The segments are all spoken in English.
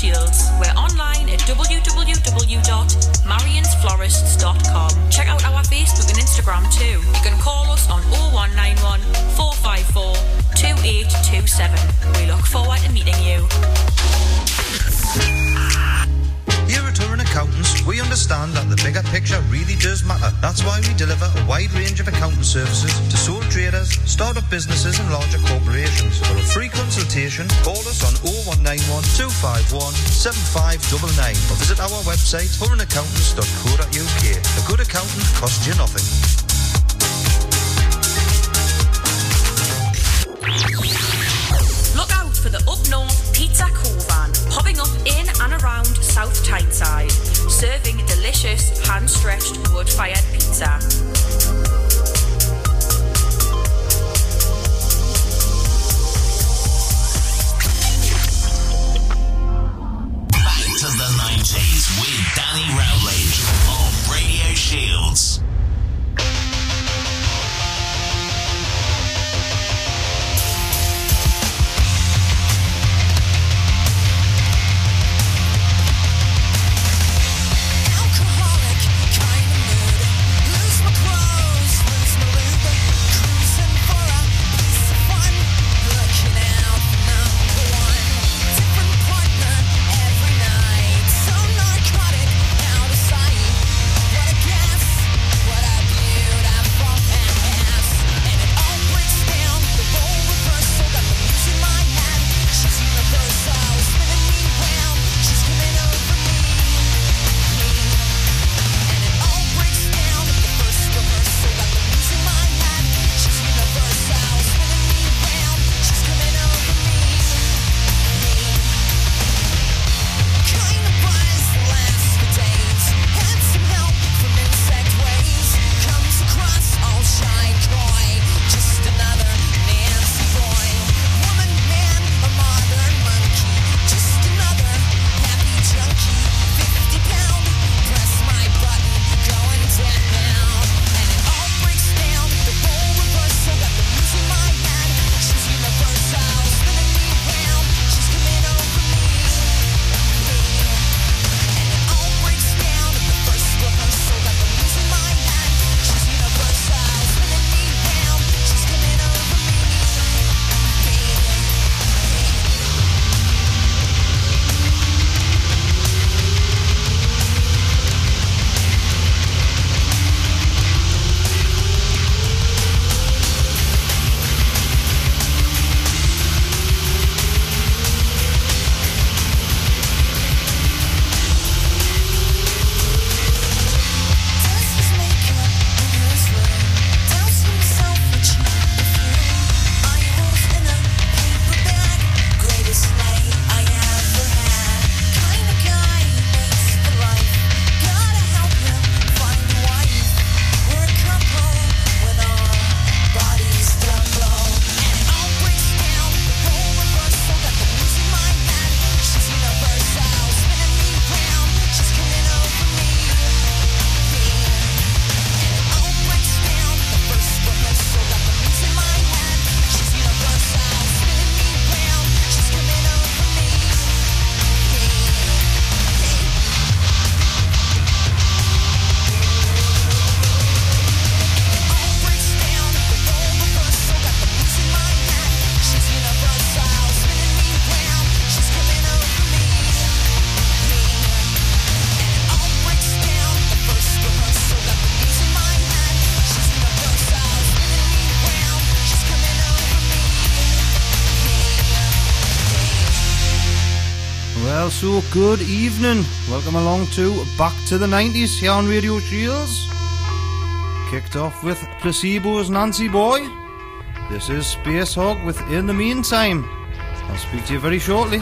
Shields. We're online at www.mariansflorists.com. Check out our Facebook and Instagram too. You can call us on 0191 454 2827. bigger picture really does matter. That's why we deliver a wide range of accounting services to sole traders, startup businesses and larger corporations. For a free consultation, call us on 0191 251 7599 or visit our website hullanaccountants.co.uk. A good accountant costs you nothing. Unstretched wood fired pizza. Good evening. Welcome along to Back to the 90s here on Radio Shields. Kicked off with Placebo's Nancy Boy. This is Spacehog with In the Meantime. I'll speak to you very shortly.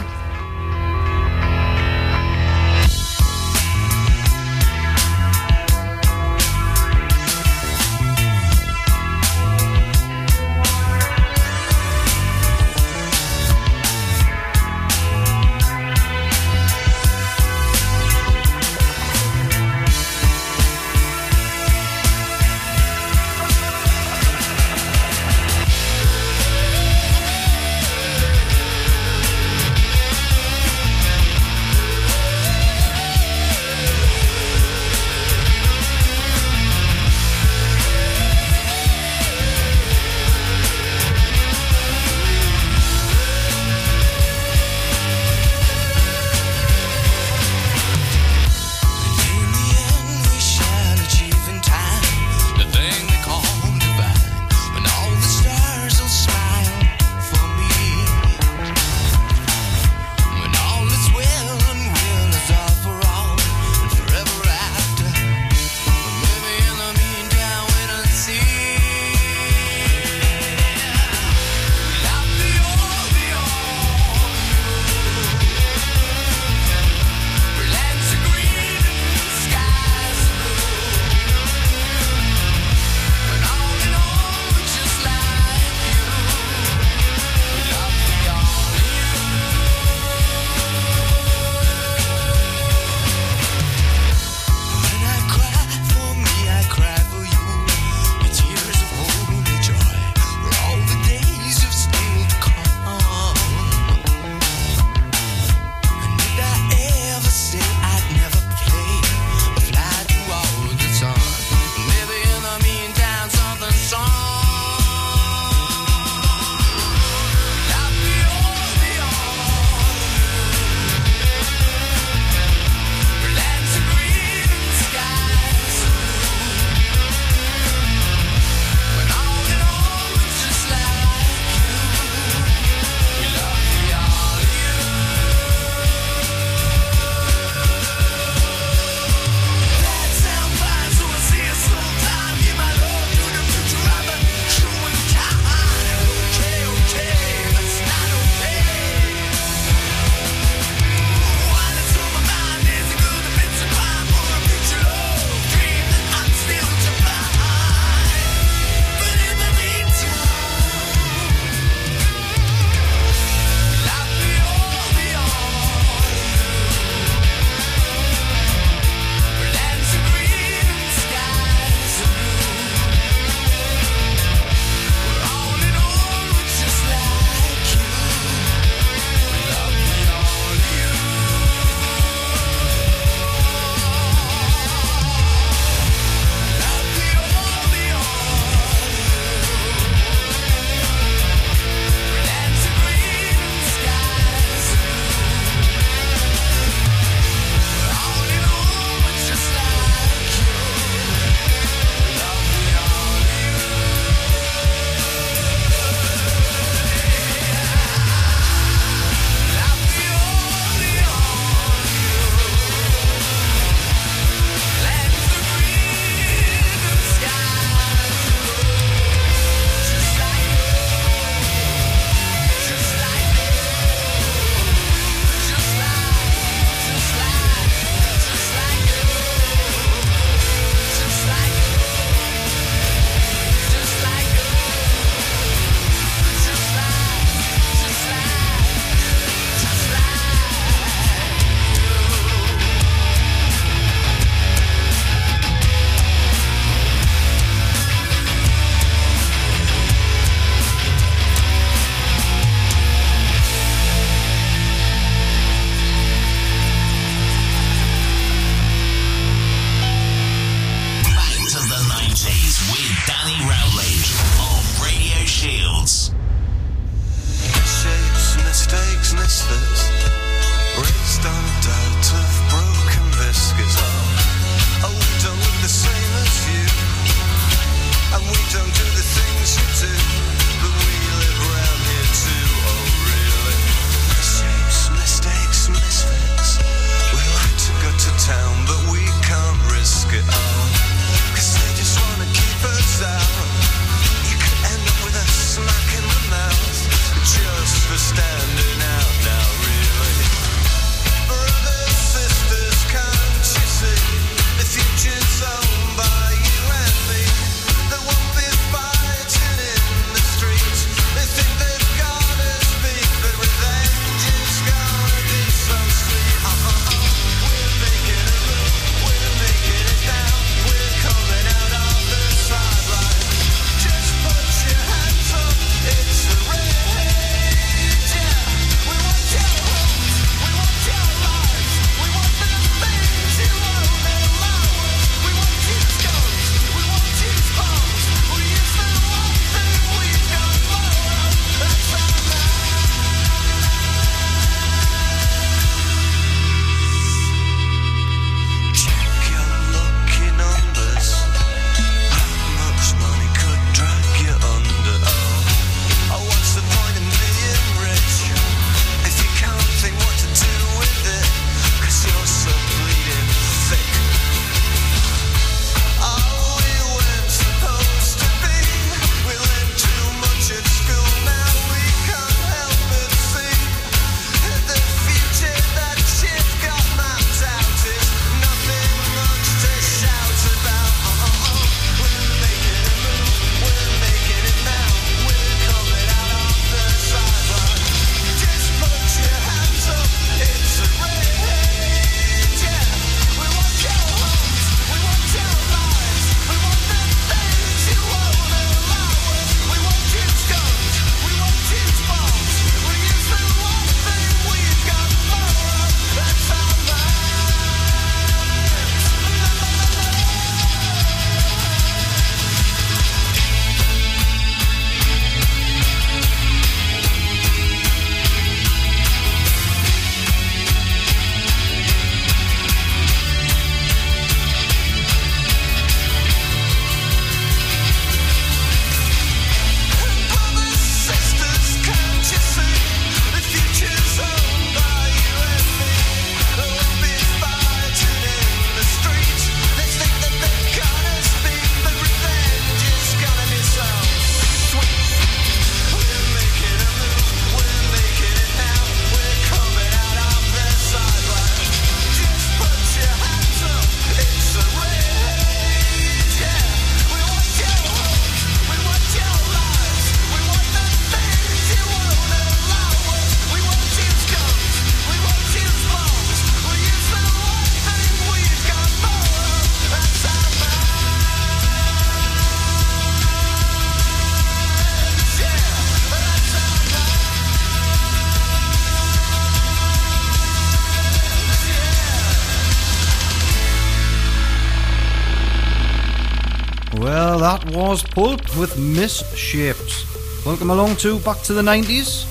Pulp with Misshaped. Welcome along to Back to the 90s.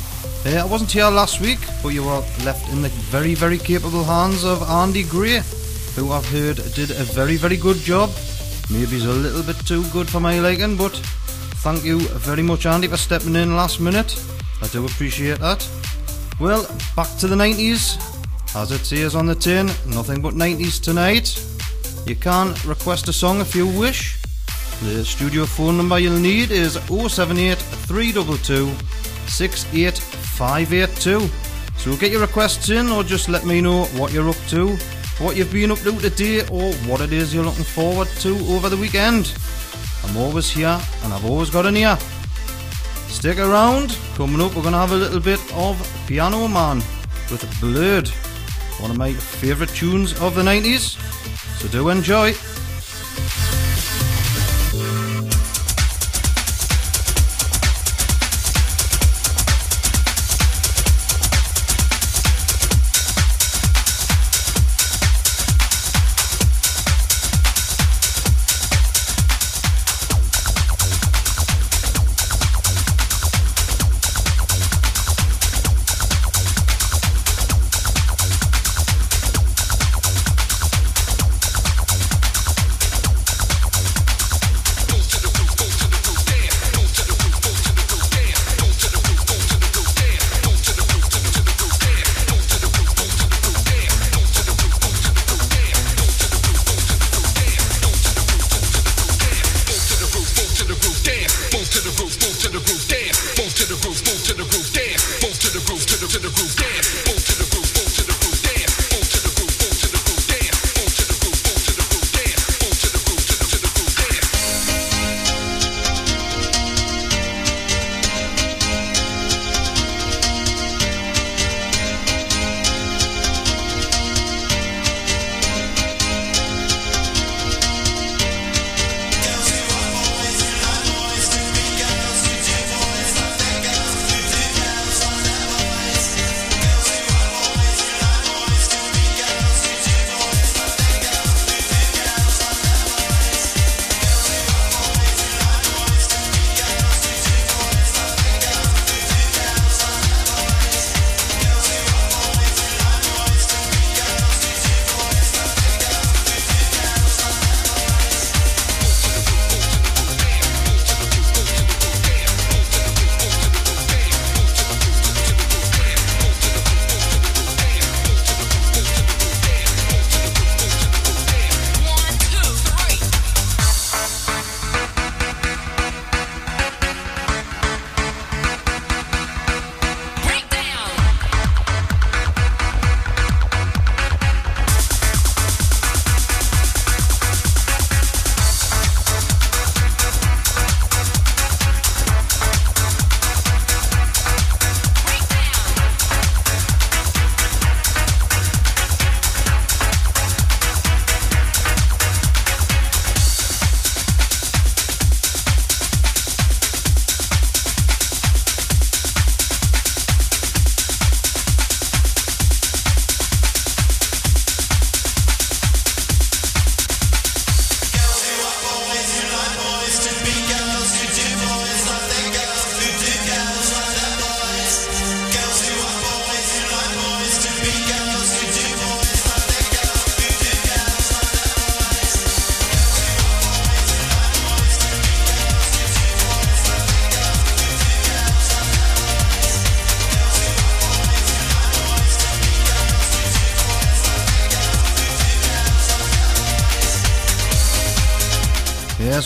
Uh, eh, I wasn't here last week, but you were left in the very, very capable hands of Andy Gray, who I've heard did a very, very good job. Maybe he's a little bit too good for my liking, but thank you very much, Andy, for stepping in last minute. I do appreciate that. Well, back to the 90s. As it says on the tin, nothing but 90s tonight. You can request a song if you wish. The studio phone number you'll need is 078 322 68582. So get your requests in or just let me know what you're up to, what you've been up to today, or what it is you're looking forward to over the weekend. I'm always here and I've always got an ear. Stick around, coming up, we're going to have a little bit of Piano Man with Blurred, one of my favourite tunes of the 90s. So do enjoy.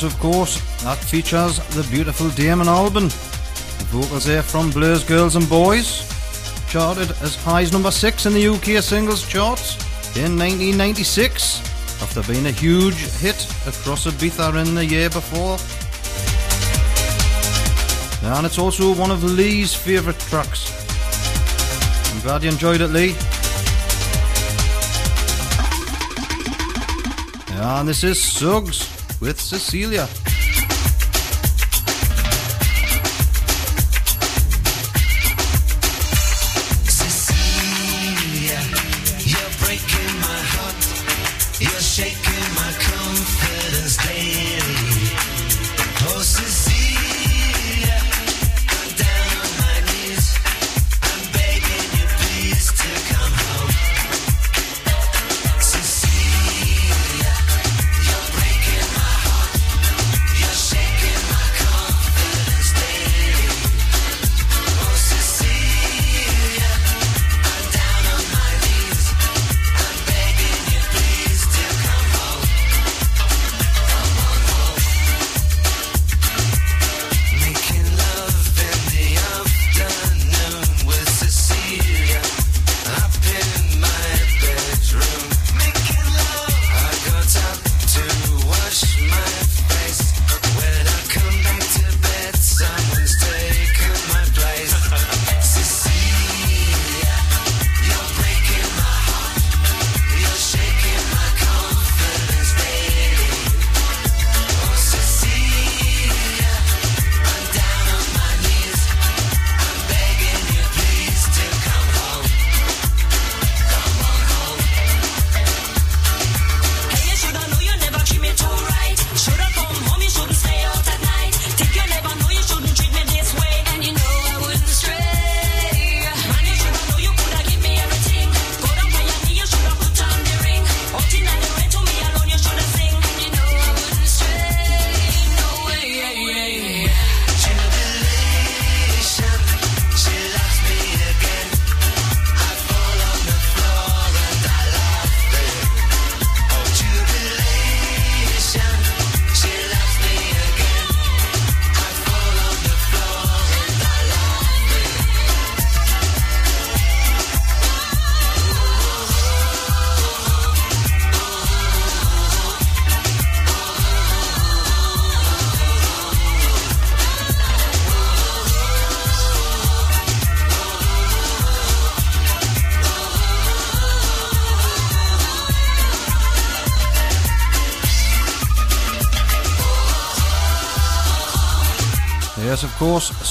Of course, that features the beautiful Damon Albarn. The vocals there from Blur's Girls and Boys. Charted as high as number 6 in the UK singles charts in 1996 after being a huge hit across Ibiza in the year before. And it's also one of Lee's favourite tracks. I'm glad you enjoyed it, Lee. And this is Suggs with Cecilia.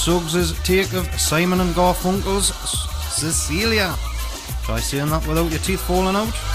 Suggs' take of Simon and Garfunkel's Cecilia. Try saying that without your teeth falling out.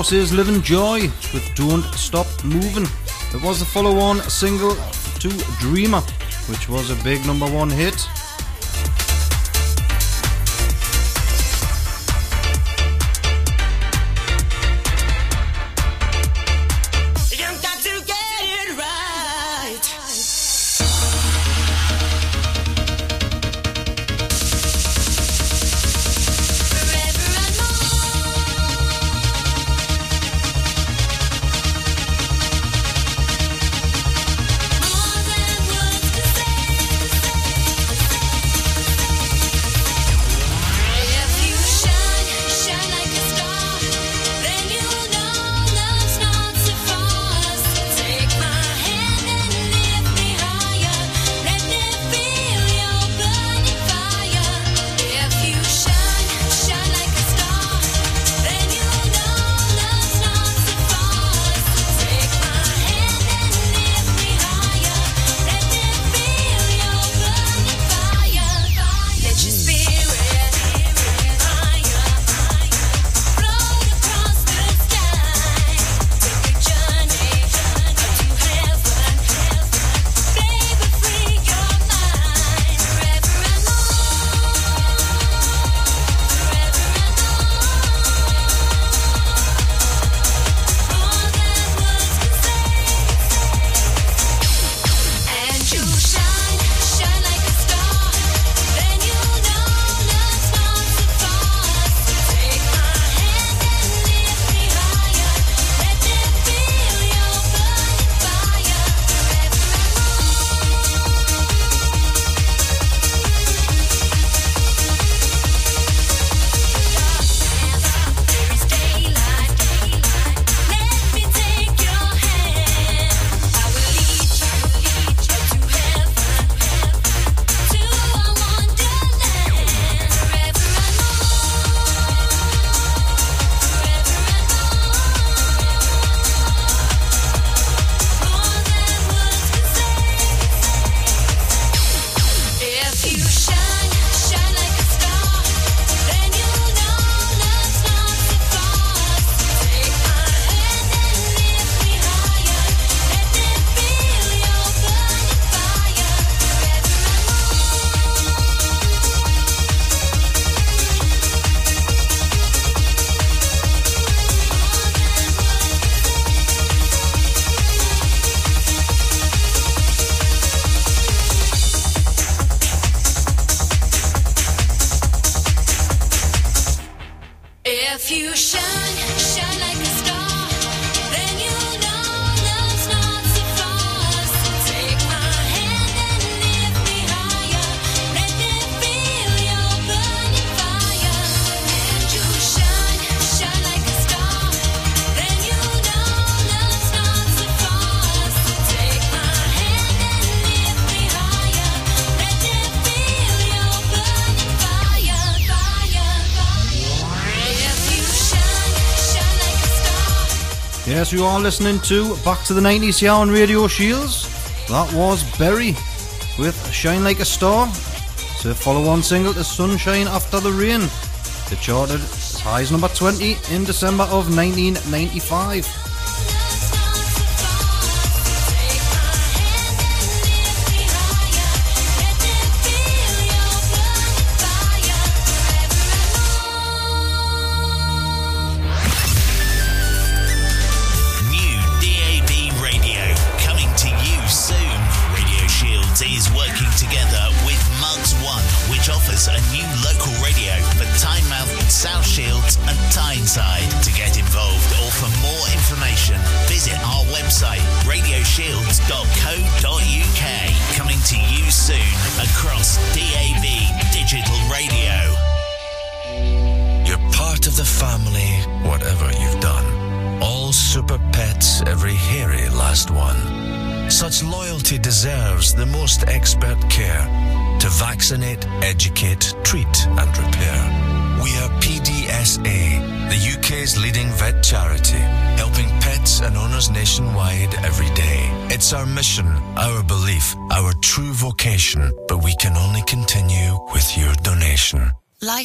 Course, is Livin' Joy with Don't Stop Moving. It was the follow on single to Dreamer, which was a big number one hit. Yes, you are listening to Back to the 90s here on Radio Shields. That was Berri with Shine Like a Star. It's a follow on single to Sunshine After the Rain. It charted as high as number 20 in December of 1995.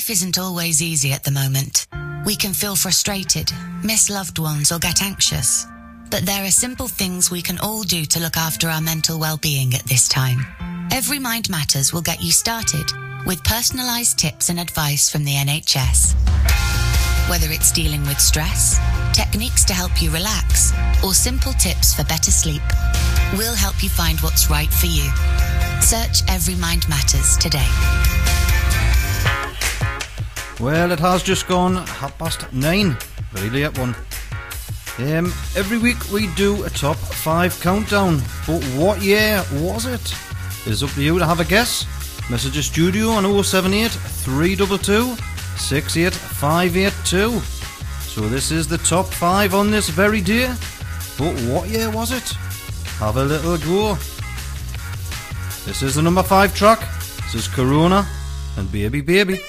Life isn't always easy at the moment. We can feel frustrated, miss loved ones, or get anxious. But there are simple things we can all do to look after our mental well-being at this time. Every Mind Matters will get you started with personalised tips and advice from the NHS. Whether it's dealing with stress, techniques to help you relax, or simple tips for better sleep, we'll help you find what's right for you. Search Every Mind Matters today. Well, it has just gone half past nine. Very late one. Um, every week we do a top five countdown, but what year was it? It's up to you to have a guess. Message the studio on 078 322 68582. So this is the top five on this very day. But what year was it? Have a little go. This is the number five track. This is Corona and Baby Baby.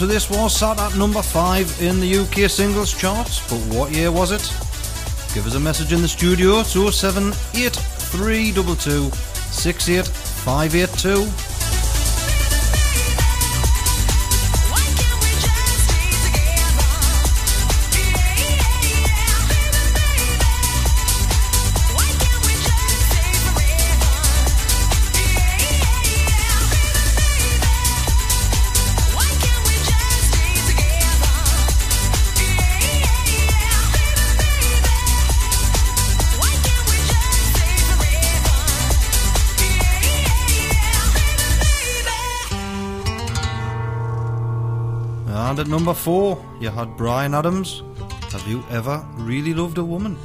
So this was sat at number 5 in the UK singles charts, but what year was it? Give us a message in the studio 07832 68582. At number four, you had Bryan Adams. Have you ever really loved a woman?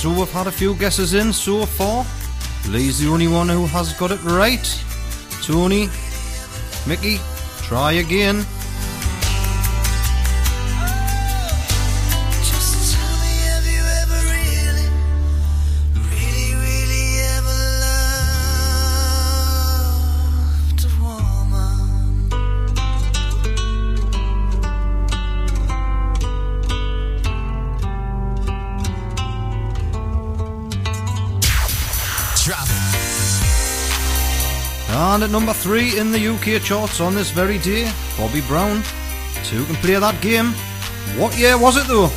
So we've had a few guesses in so far, Lee's the only one who has got it right. Tony, Mickey, try again. at number three in the UK charts on this very day, Bobby Brown. Two who can play that game? What year was it though?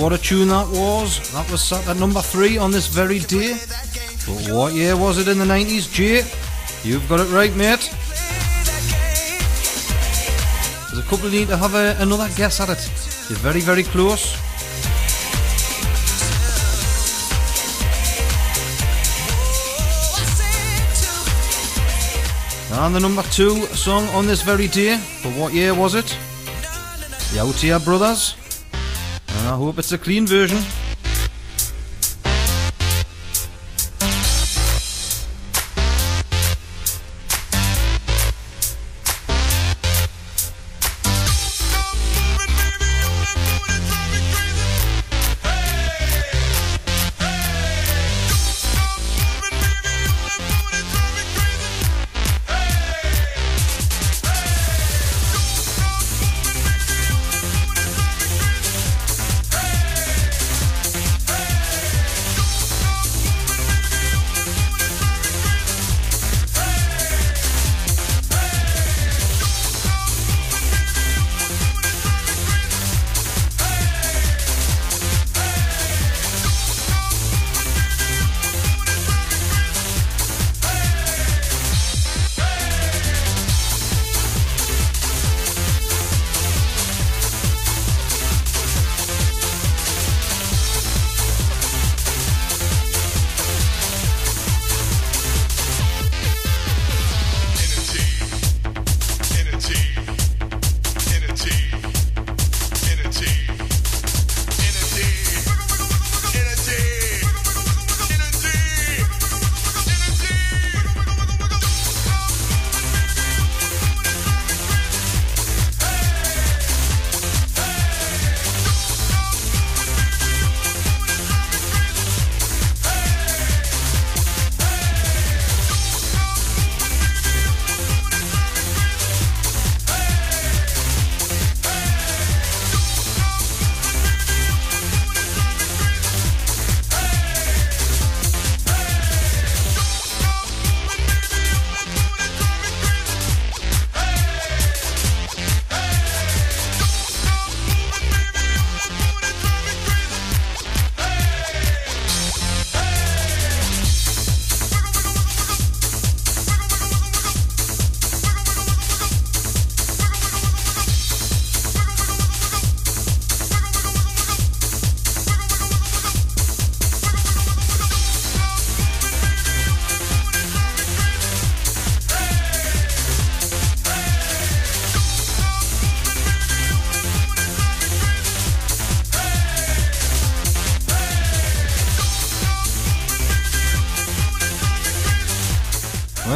what a tune that was. That was sat at number three on this very day. But what year was it in the 90s, Jay? You've got it right, mate. There's a couple need to have a, another guess at it. You're very, very close. And the number two song on this very day, for what year was it? The Outhere Brothers. Na, hope it's a clean version.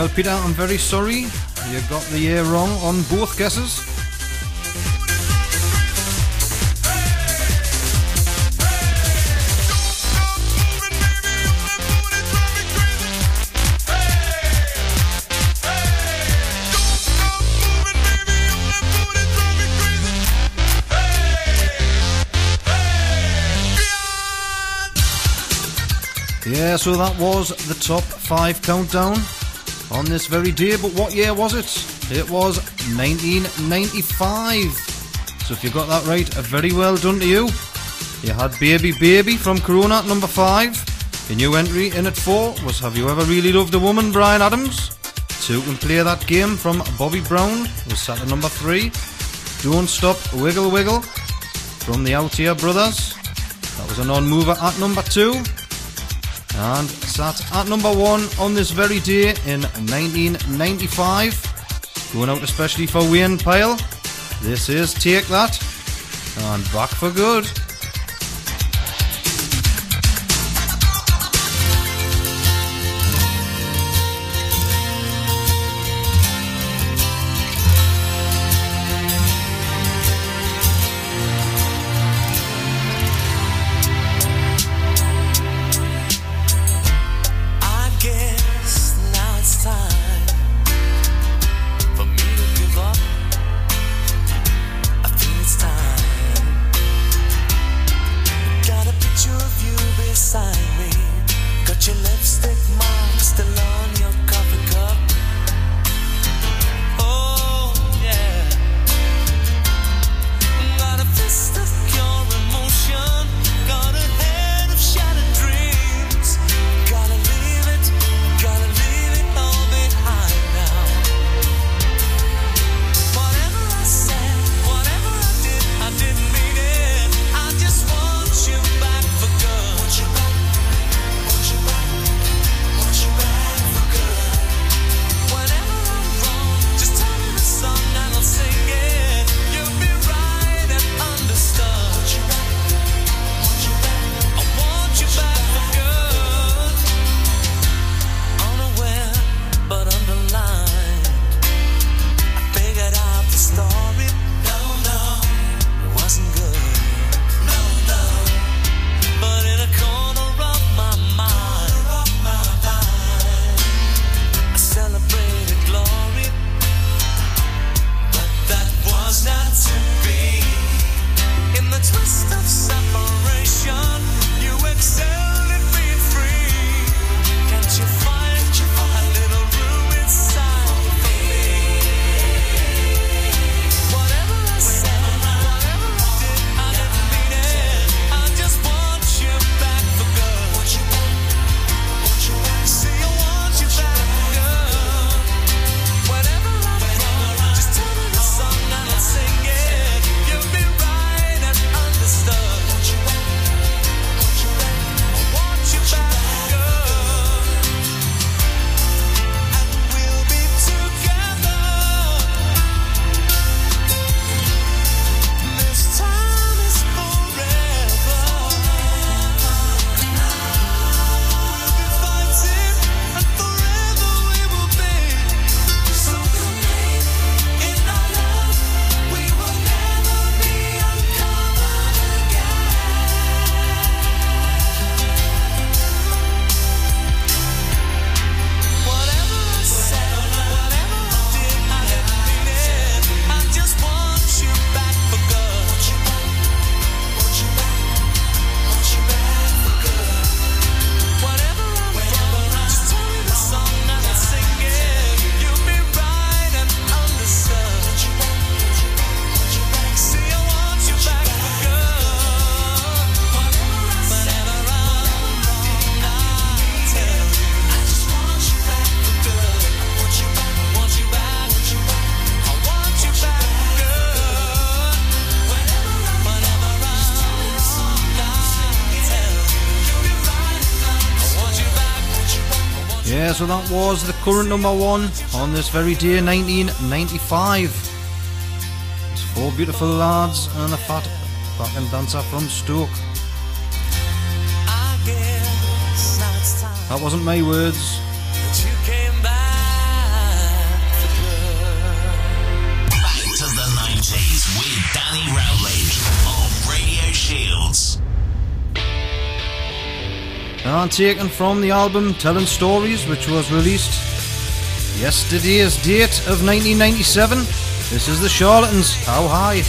Well, Peter, I'm very sorry. You got the year wrong on both guesses. Yeah, so that was the top five countdown on this very day. But what year was it? It was 1995. So if you got that right, very well done to you. You had Baby Baby from Corona at number 5. The new entry in at 4 was Have You Ever Really Loved a Woman, Bryan Adams. 2 Can Play That Game from Bobby Brown was sat at number 3. Don't Stop Wiggle Wiggle from the Outhere Brothers. That was a non mover at number 2 and sat at number one on this very day in 1995. Going out especially for Wayne Pyle. This is Take That and Back for Good. was the current number one on this very day, 1995. It's four beautiful lads and a fat fucking dancer from Stoke. That wasn't my words. And taken from the album Telling Stories, which was released yesterday's date of 1997. This is the Charlatans. How high?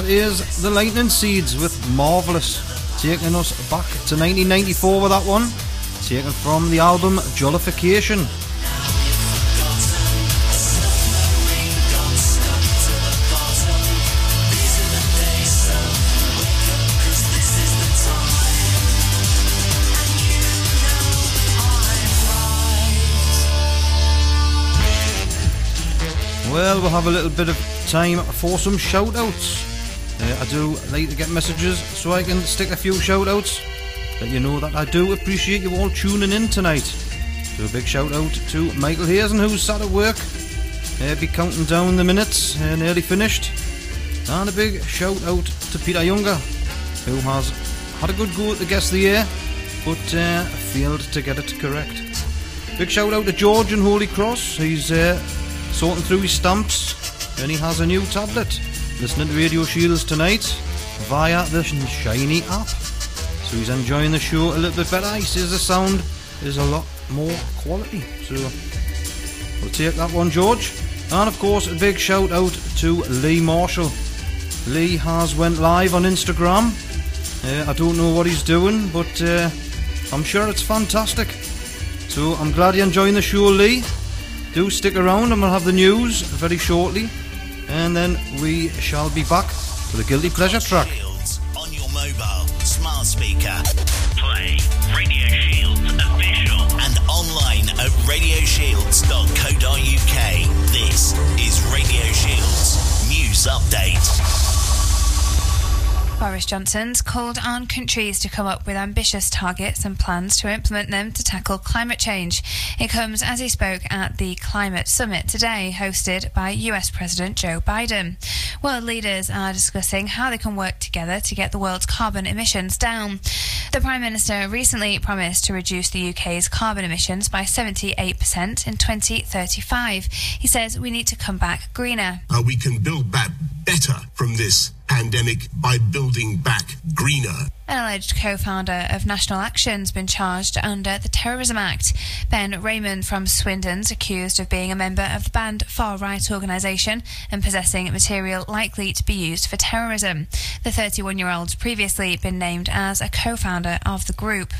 That is the Lightning Seeds with Marvelous, taking us back to 1994 with that one, taken from the album Jollification. Well, we'll have a little bit of time for some shout outs. Uh, I do like to get messages so I can stick a few shout outs. Let you know that I do appreciate you all tuning in tonight. So a big shout out to Michael Hazen who's sat at work. Uh, be counting down the minutes, uh, nearly finished. And a big shout out to Peter Younger who has had a good go at the guest of the year but uh, failed to get it correct. Big shout out to George in Holy Cross. He's uh, sorting through his stamps and he has a new tablet. Listening to Radio Shields tonight via the shiny app. So he's enjoying the show a little bit better. He says the sound is a lot more quality. So we'll take that one, George. And of course, a big shout out to Lee Marshall. Lee has went live on Instagram. Uh, I don't know what he's doing, but uh, I'm sure it's fantastic. So I'm glad you're enjoying the show, Lee. Do stick around and we'll have the news very shortly. And then we shall be back with the Guilty Pleasure track. Shields on your mobile, smart speaker. Play Radio Shields official and online at radioshields.co.uk. This is Radio Shields News Update. Boris Johnson's called on countries to come up with ambitious targets and plans to implement them to tackle climate change. It comes as he spoke at the Climate Summit today, hosted by US President Joe Biden. World leaders are discussing how they can work together to get the world's carbon emissions down. The Prime Minister recently promised to reduce the UK's carbon emissions by 78% in 2035. He says we need to come back greener. Uh, we can build back better from this pandemic by building back greener. An alleged co founder of National Action's been charged under the Terrorism Act. Ben Raymond from Swindon's accused of being a member of the banned far right organisation and possessing material likely to be used for terrorism. The 31 year old's previously been named as a co founder of the group.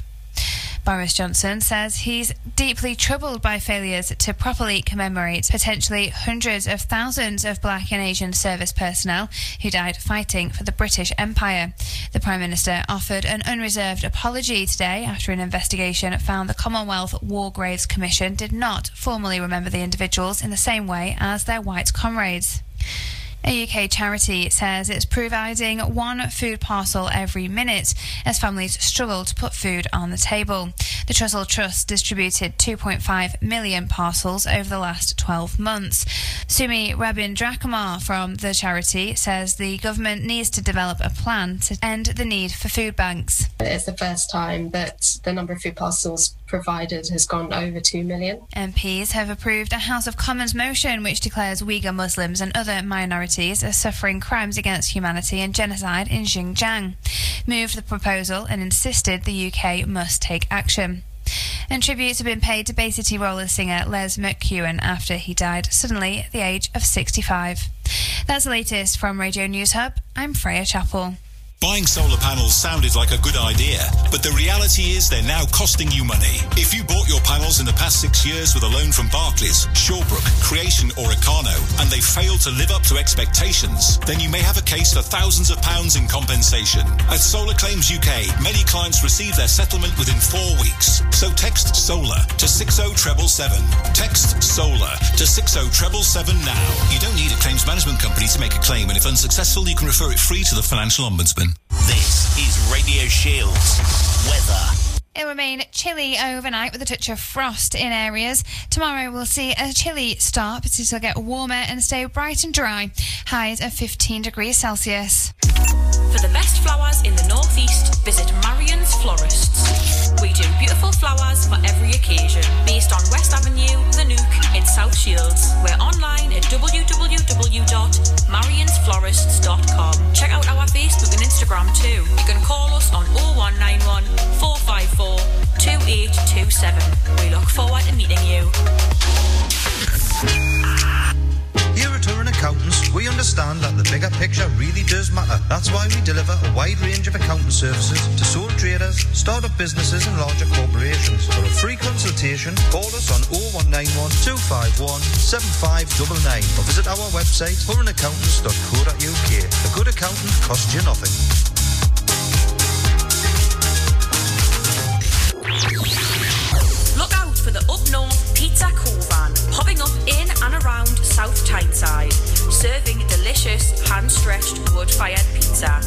Boris Johnson says he's deeply troubled by failures to properly commemorate potentially hundreds of thousands of black and Asian service personnel who died fighting for the British Empire. The Prime Minister offered an unreserved apology today after an investigation found the Commonwealth War Graves Commission did not formally remember the individuals in the same way as their white comrades. A UK charity says it's providing one food parcel every minute as families struggle to put food on the table. The Trussell Trust distributed 2.5 million parcels over the last 12 months. Sumi Rabindrakumar from the charity says the government needs to develop a plan to end the need for food banks. It's the first time that the number of food parcels provided has gone over 2 million. MPs have approved a House of Commons motion which declares Uyghur Muslims and other minorities as suffering crimes against humanity and genocide in Xinjiang. Moved the proposal and insisted the UK must take action. And tributes have been paid to Bay City roller singer Les McKeown after he died suddenly at the age of 65. That's the latest from Radio News Hub. I'm Freya Chappell. Buying solar panels sounded like a good idea, but the reality is they're now costing you money. If you bought your panels in the past six years with a loan from Barclays, Shawbrook, Creation, or Ikano, and they failed to live up to expectations, then you may have a case for thousands of pounds in compensation. At Solar Claims UK, many clients receive their settlement within four weeks. So text SOLAR to 60777. Text SOLAR to 60777 now. You don't need a claims management company to make a claim, and if unsuccessful, you can refer it free to the Financial Ombudsman. This is Radio Shields weather. It'll remain chilly overnight with a touch of frost in areas. Tomorrow we'll see a chilly start, but it'll get warmer and stay bright and dry. Highs of 15 degrees Celsius. For the best flowers in the northeast, visit Marion's Florists. We do beautiful flowers for every occasion, based on West Avenue, The Nook in South Shields. We're online at www.marionsflorists.com. Check out our Facebook and Instagram too. You can call us on 0191 454 2827. We look forward to meeting you. Here at Turin Accountants, we understand that the bigger picture really does matter. That's why we deliver a wide range of accounting services to sole traders, startup businesses and larger corporations. For a free consultation, call us on 0191 251 7599 or visit our website hurranaccountants.co.uk. A good accountant costs you nothing. Look out for the Up North Pizza Covan, popping up in and around South Tyneside, serving delicious hand-stretched wood-fired pizza.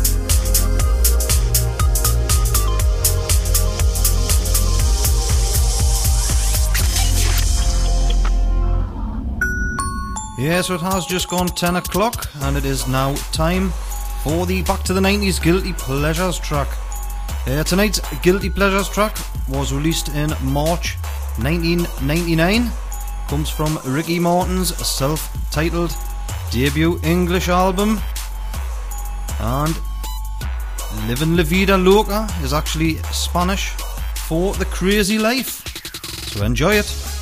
Yes, it has just gone 10 o'clock, and it is now time for the Back to the 90s Guilty Pleasures track. Uh, tonight's Guilty Pleasures track was released in March 1999. Comes from Ricky Martin's self titled debut English album. And Livin' La Vida Loca is actually Spanish for the crazy life. So enjoy it.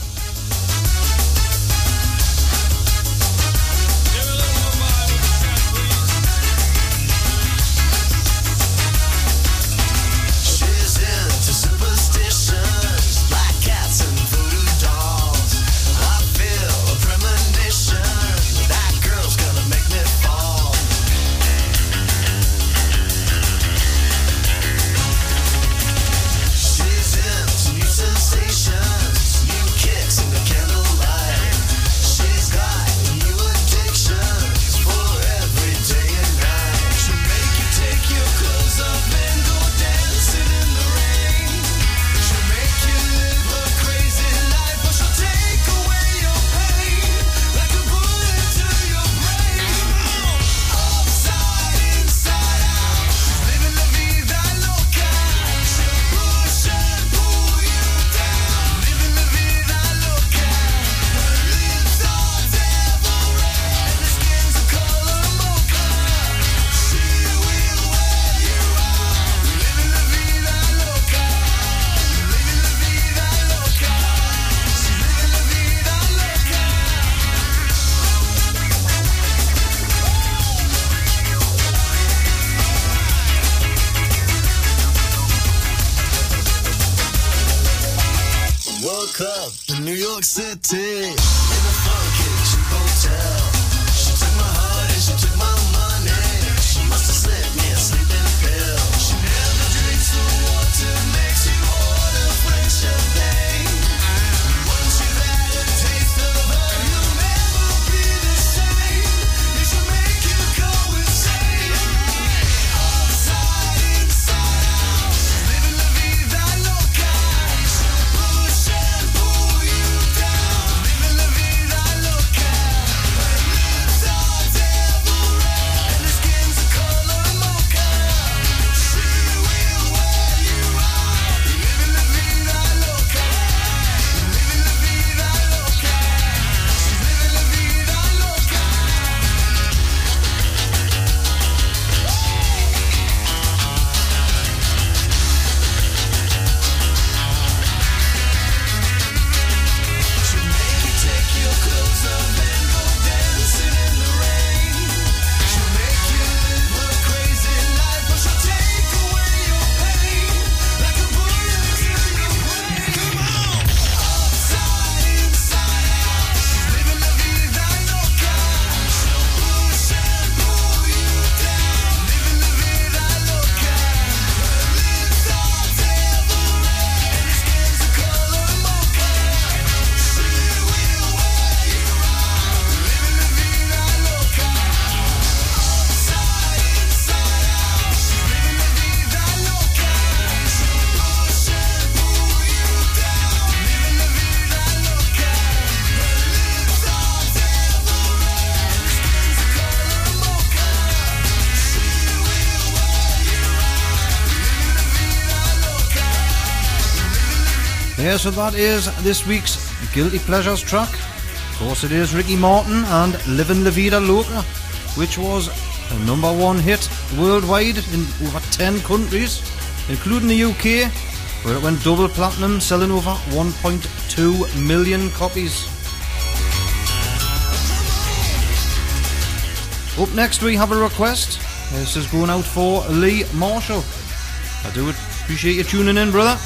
So that is this week's Guilty Pleasures track. Of course, it is Ricky Martin and Livin' La Vida Loca, which was a number one hit worldwide in over 10 countries, including the UK, where it went double platinum, selling over 1.2 million copies. Up next, we have a request. This is going out for Lee Marshall. I do appreciate you tuning in, brother.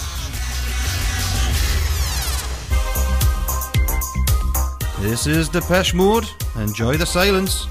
This is Depeche Mode. Enjoy the silence.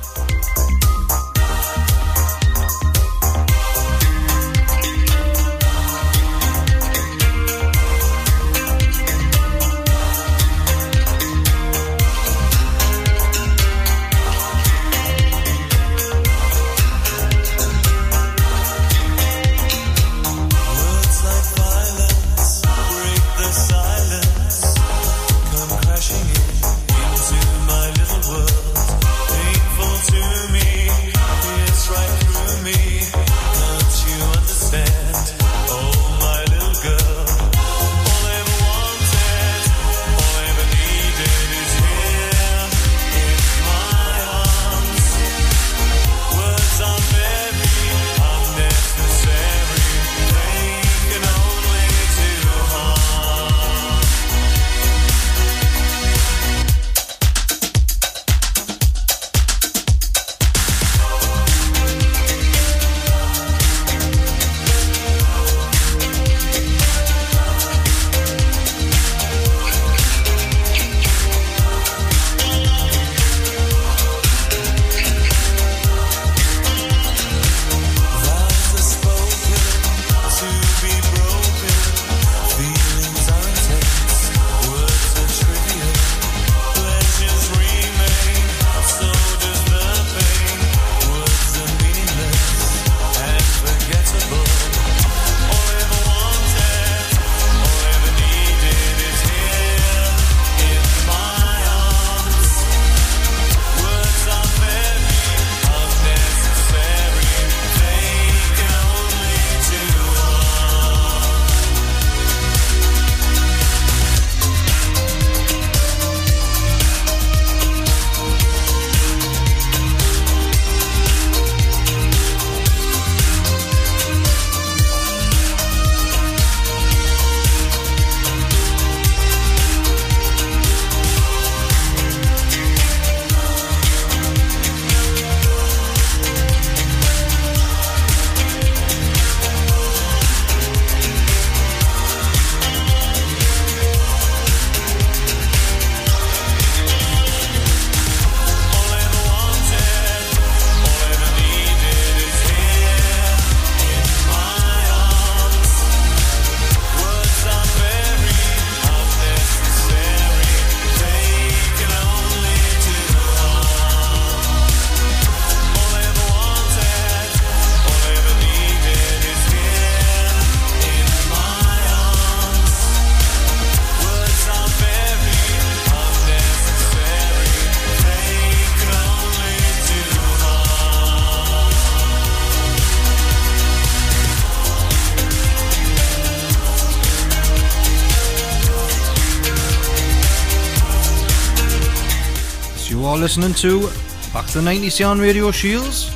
listening to Back to the 90s on Radio Shields.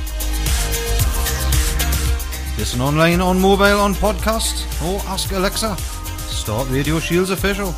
Listen online, on mobile, on podcast, or ask Alexa. Start Radio Shields official.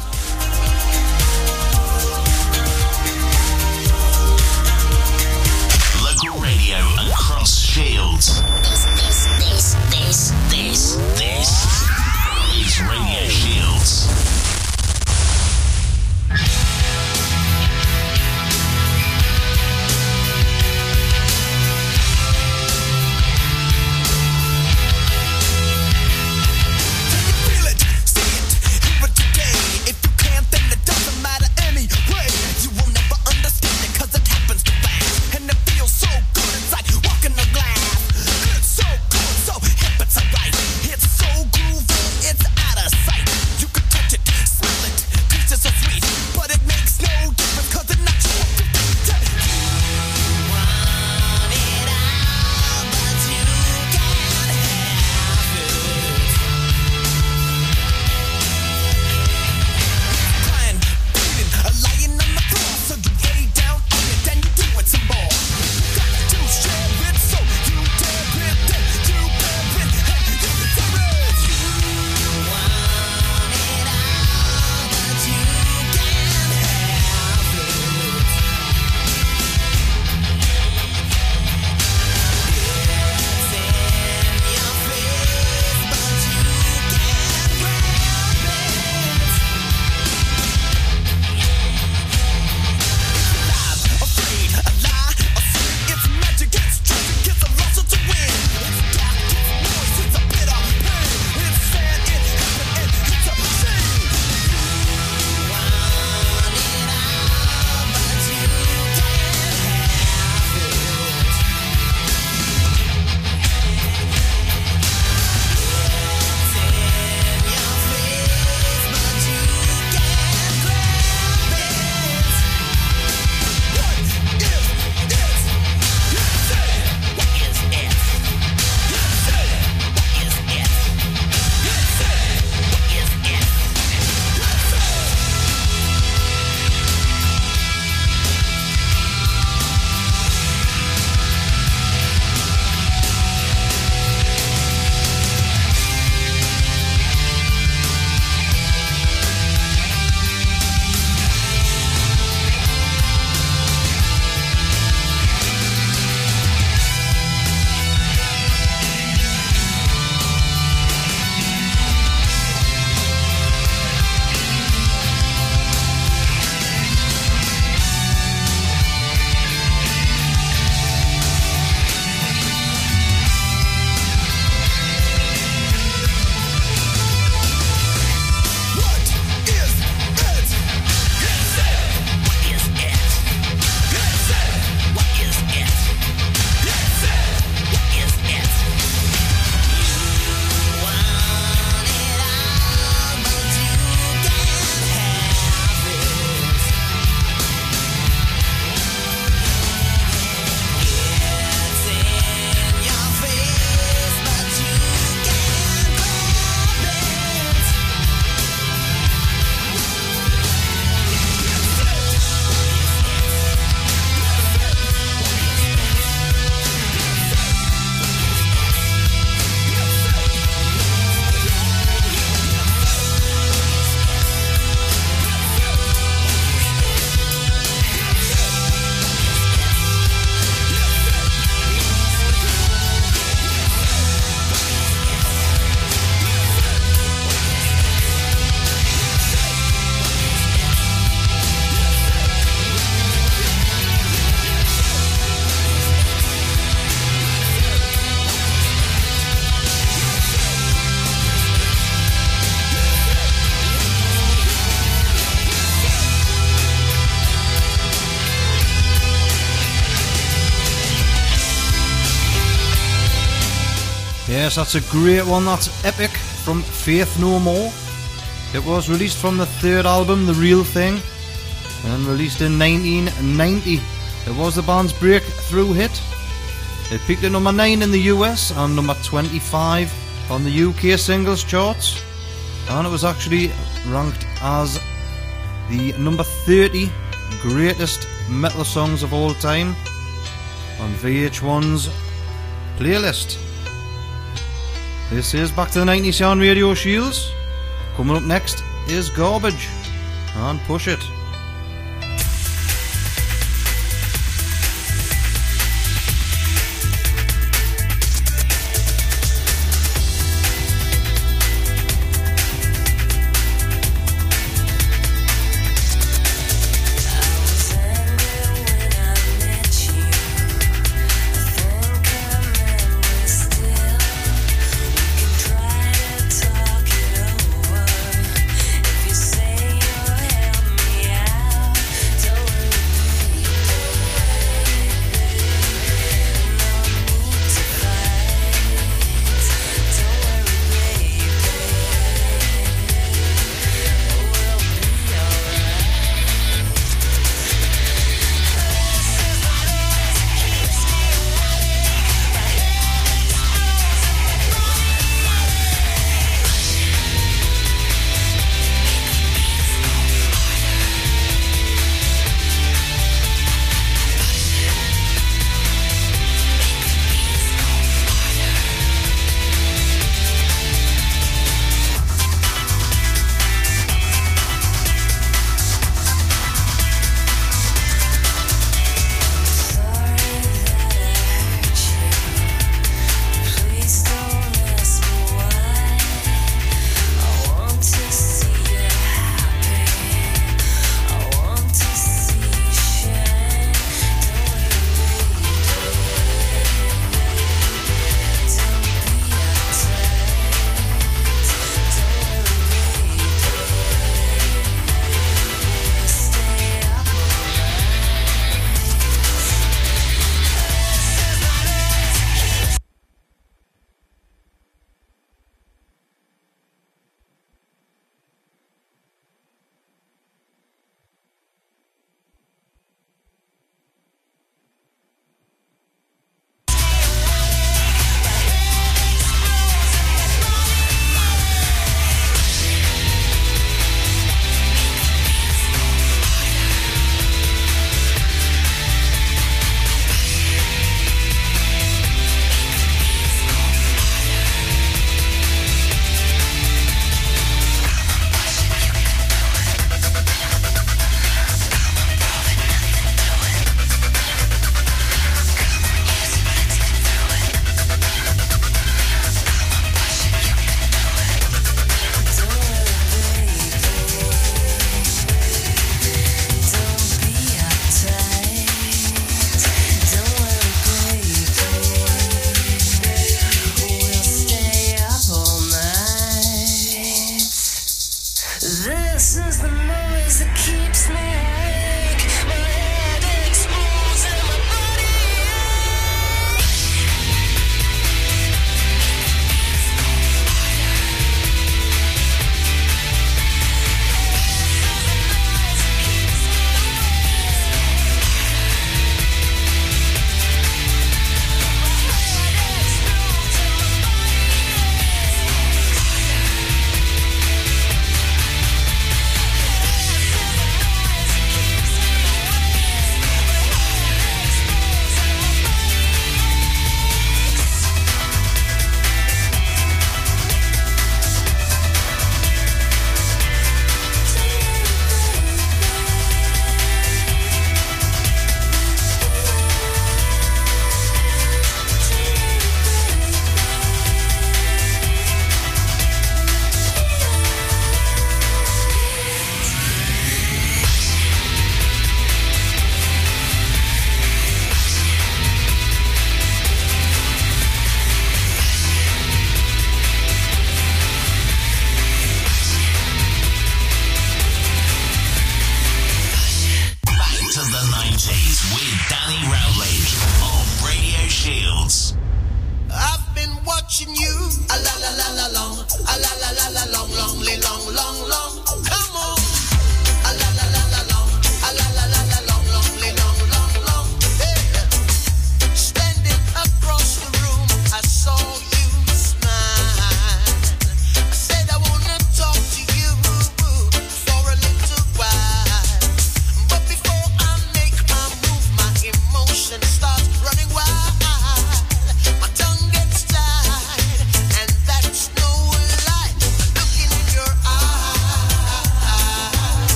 Yes, that's a great one. That's Epic from Faith No More. It was released from the third album, The Real Thing, and released in 1990. It was the band's breakthrough hit. It peaked at number 9 in the US and number 25 on the UK singles charts. And it was actually ranked as the number 30 greatest metal songs of all time on VH1's playlist. This is Back to the 90s on Radio Shields. Coming up next is Garbage and Push It.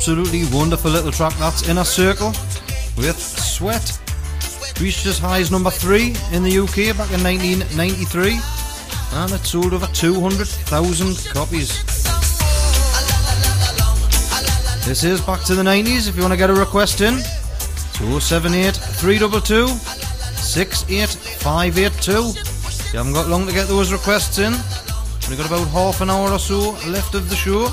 absolutely wonderful little track that's Inner Circle with Sweat. Reached as high as number three in the UK back in 1993 and it sold over 200,000 copies. This is Back to the 90s if you want to get a request in. 278 322 68582. You haven't got long to get those requests in. We've got about half an hour or so left of the show.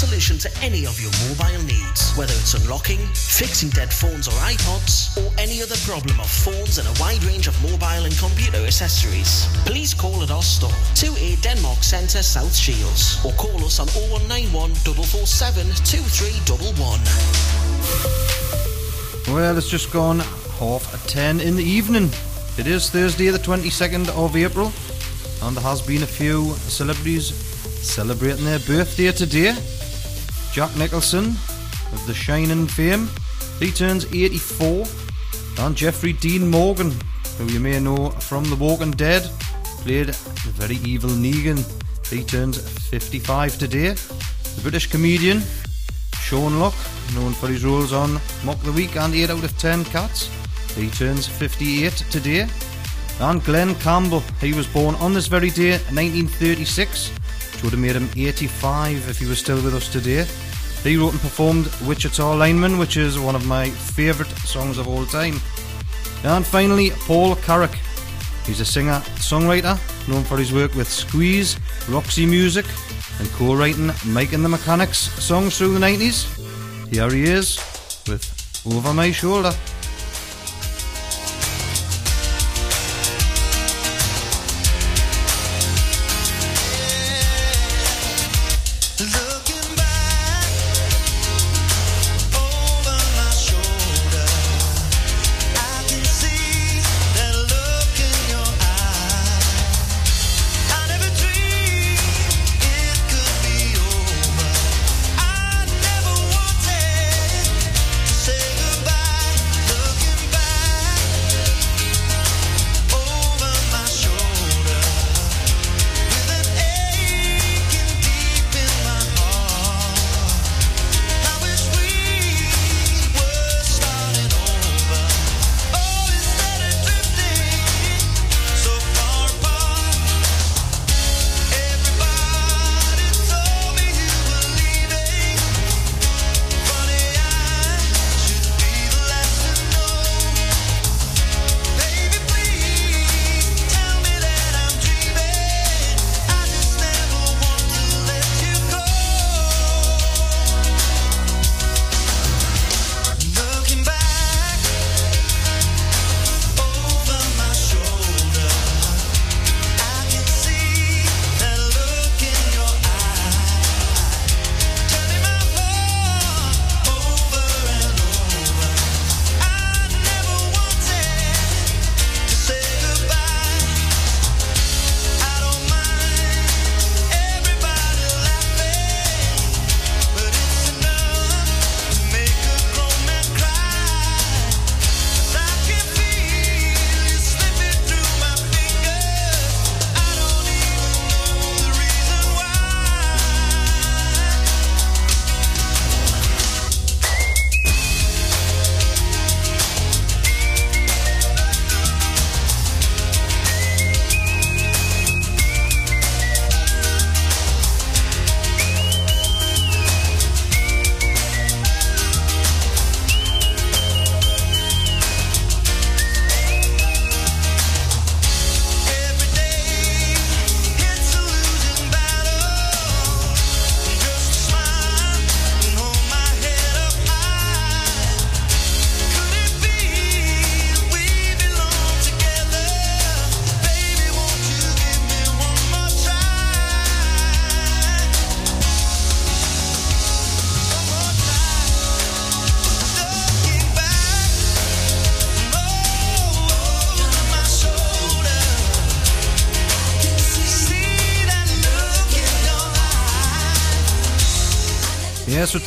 Solution to any of your mobile needs, whether it's unlocking, fixing dead phones or iPods, or any other problem of phones and a wide range of mobile and computer accessories. Please call at our store, 2A Denmark Centre, South Shields, or call us on 0191 447 2311. Well, it's just gone half at 10 in the evening. It is Thursday, the 22nd of April, and there has been a few celebrities celebrating their birthday today. Jack Nicholson of The Shining fame, he turns 84, and Jeffrey Dean Morgan, who you may know from The Walking Dead, played the very evil Negan. He turns 55 today. The British comedian Sean Lock, known for his roles on Mock the Week and 8 out of 10 Cats, he turns 58 today. And Glen Campbell, he was born on this very day, 1936, which would have made him 85 if he was still with us today. He wrote and performed Wichita Lineman, which is one of my favourite songs of all time. And finally, Paul Carrack. He's a singer songwriter known for his work with Squeeze, Roxy Music, and co writing Mike and the Mechanics songs through the 90s. Here he is with Over My Shoulder.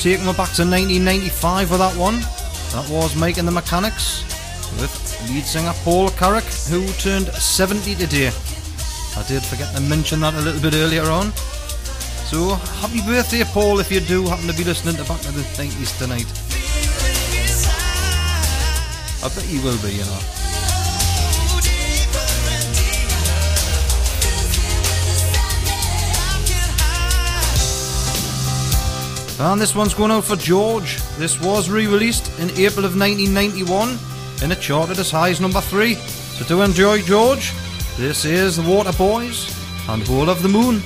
Taking me back to 1995 with that one. That was Mike and the Mechanics with lead singer Paul Carrack, who turned 70 today. I did forget to mention that a little bit earlier on. So, happy birthday, Paul, if you do happen to be listening to Back to the 90s tonight. I bet you will be, you know. And this one's going out for George. This was re-released in April of 1991 and it charted as high as number three. So to enjoy George, this is the Waterboys and Whole of the Moon.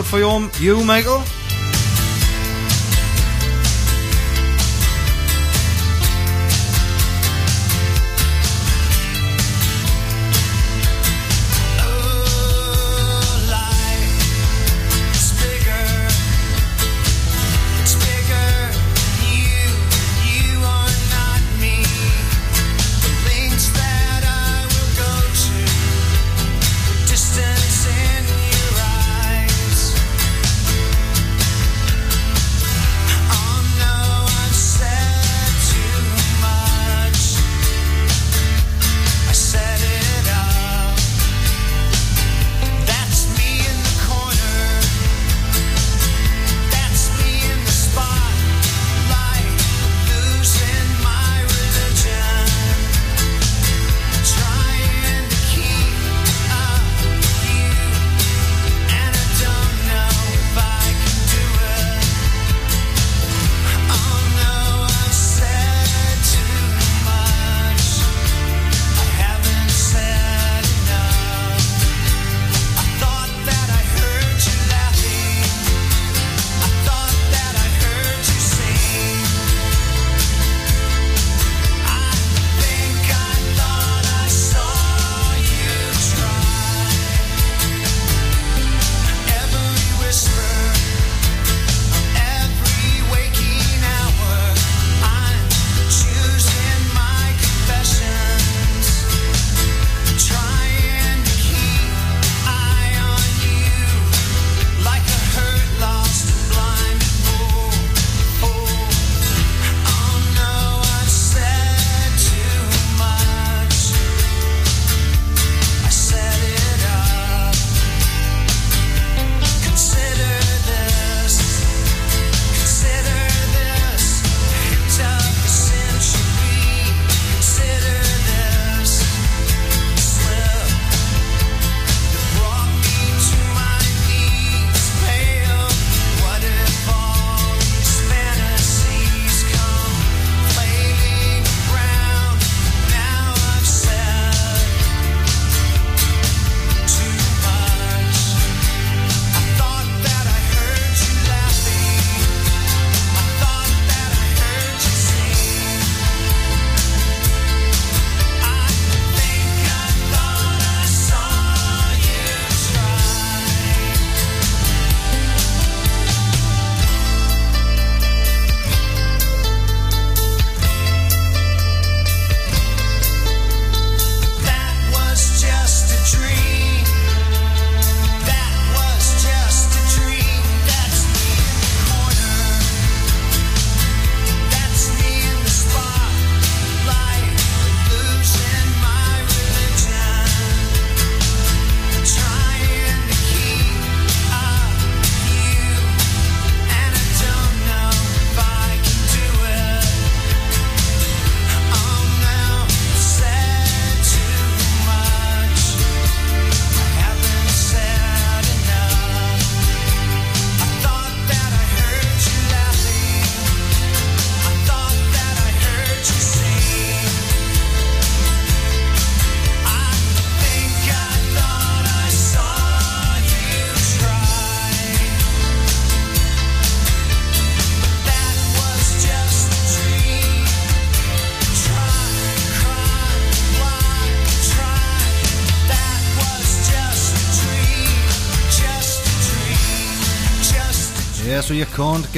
note for you, you Michael?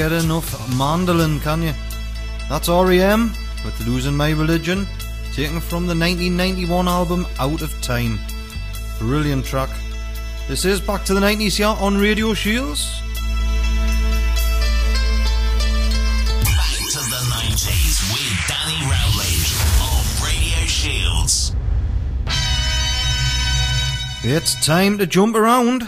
get enough mandolin, can you? That's REM with Losing My Religion, taken from the 1991 album Out of Time. Brilliant track. This is Back to the 90s here on Radio Shields. Back to the 90s with Danny on Radio Shields. It's time to jump around.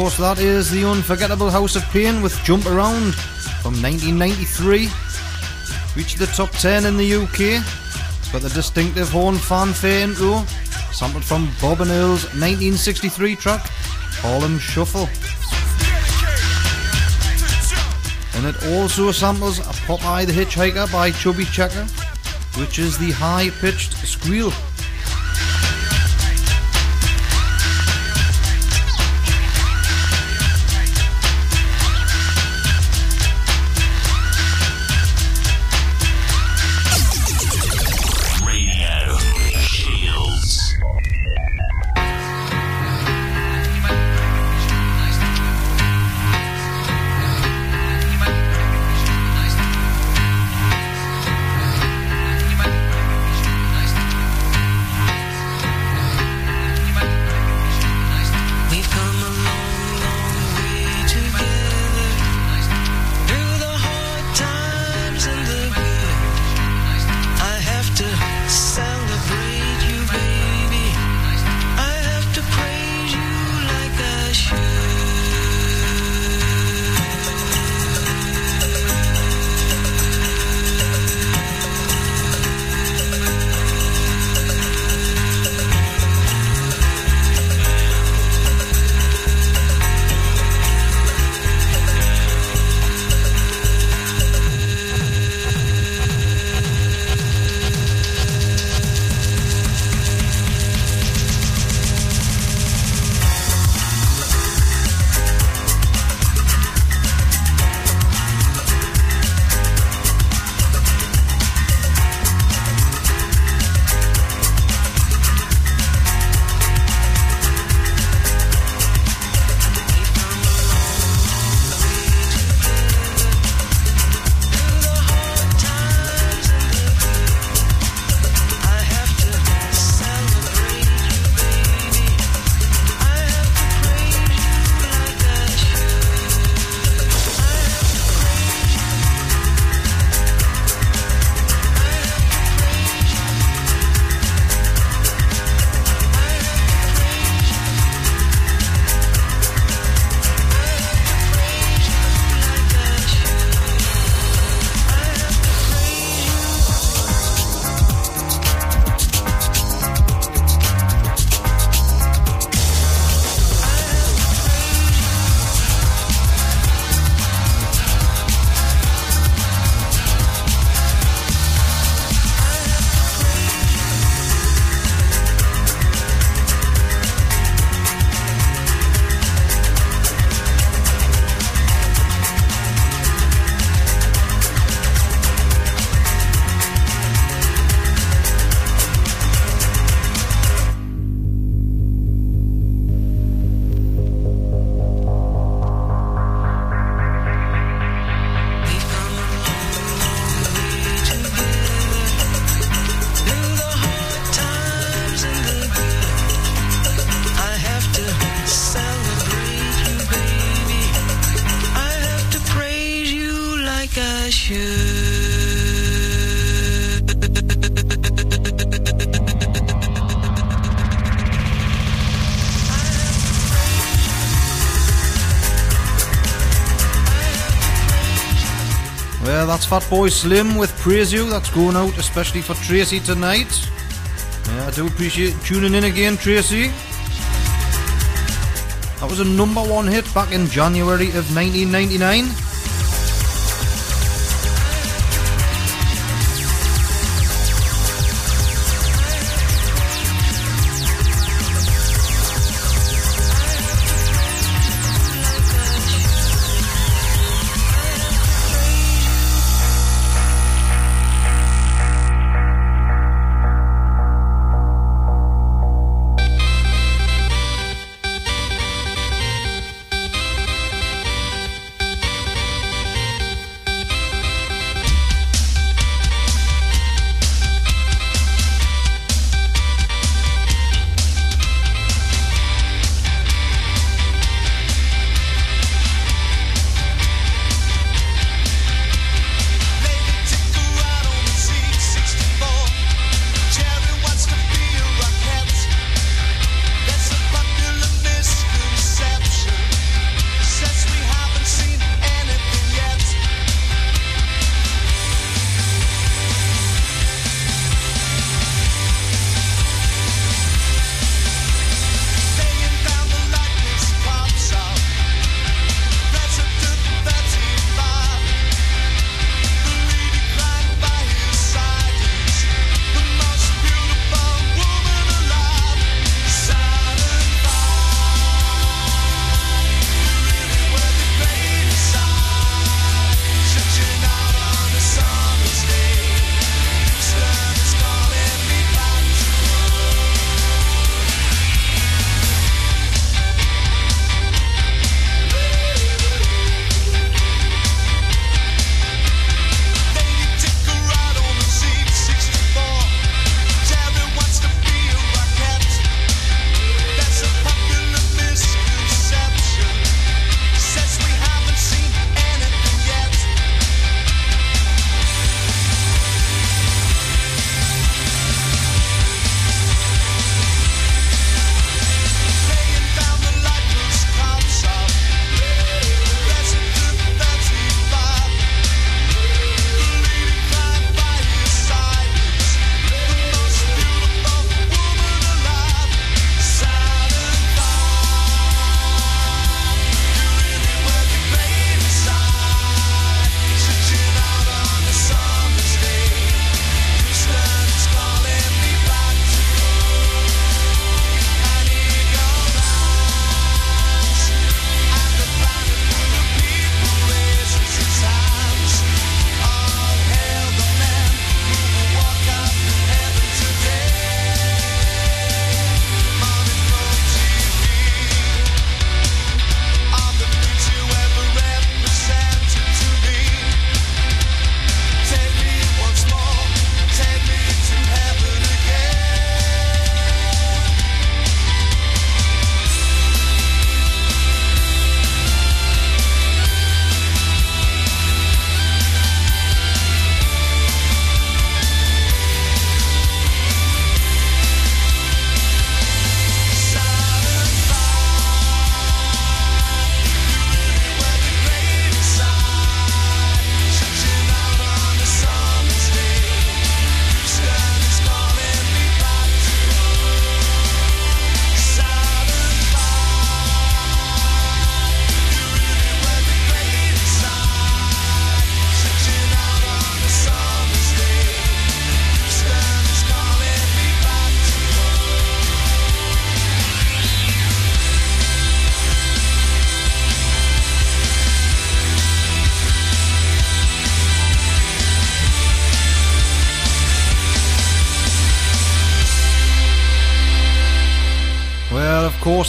Course, that is the unforgettable House of Pain with Jump Around from 1993. Reached the top 10 in the UK. It's got the distinctive horn fanfare intro, sampled from Bob and Earl's 1963 track, Harlem Shuffle. And it also samples a Popeye the Hitchhiker by Chubby Checker, which is the high pitched squeal. Fatboy Slim with Praise You. That's going out especially for Tracy tonight. Yeah, I do appreciate tuning in again, Tracy. That was a number one hit back in January of 1999.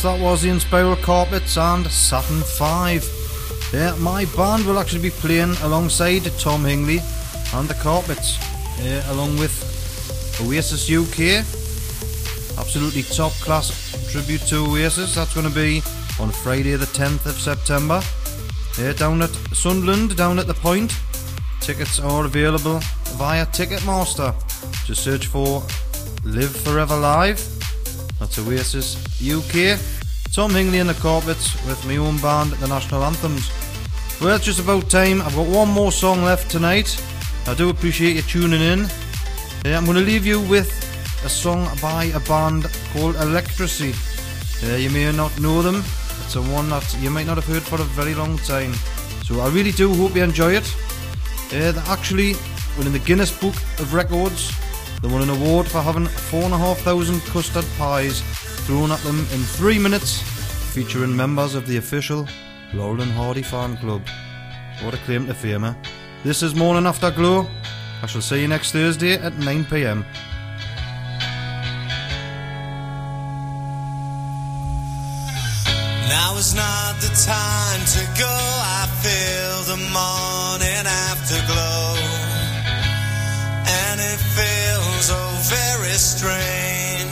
That was the Inspiral Carpets and Saturn 5. Yeah, my band will actually be playing alongside Tom Hingley and the Carpets, along with Oasis UK. Absolutely top class tribute to Oasis. That's going to be on Friday, the 10th of September. Yeah, down at Sunderland, down at the Point. Tickets are available via Ticketmaster. Just search for Live Forever Live. That's Oasis UK. Tom Hingley and the Carpets with my own band, the National Anthems. Well, it's just about time. I've got one more song left tonight. I do appreciate you tuning in. Yeah, I'm going to leave you with a song by a band called Electrasy. Yeah, you may not know them. It's a one that you might not have heard for a very long time. So I really do hope you enjoy it. Yeah, they're actually in the Guinness Book of Records. They won an award for having four and a half thousand custard pies thrown at them in three minutes, featuring members of the official Laurel and Hardy fan club. What a claim to fame, eh? This is Morning After Glow. I shall see you next Thursday at 9pm. Now is not the time to go. I feel the morning afterglow. And it feels oh very strange.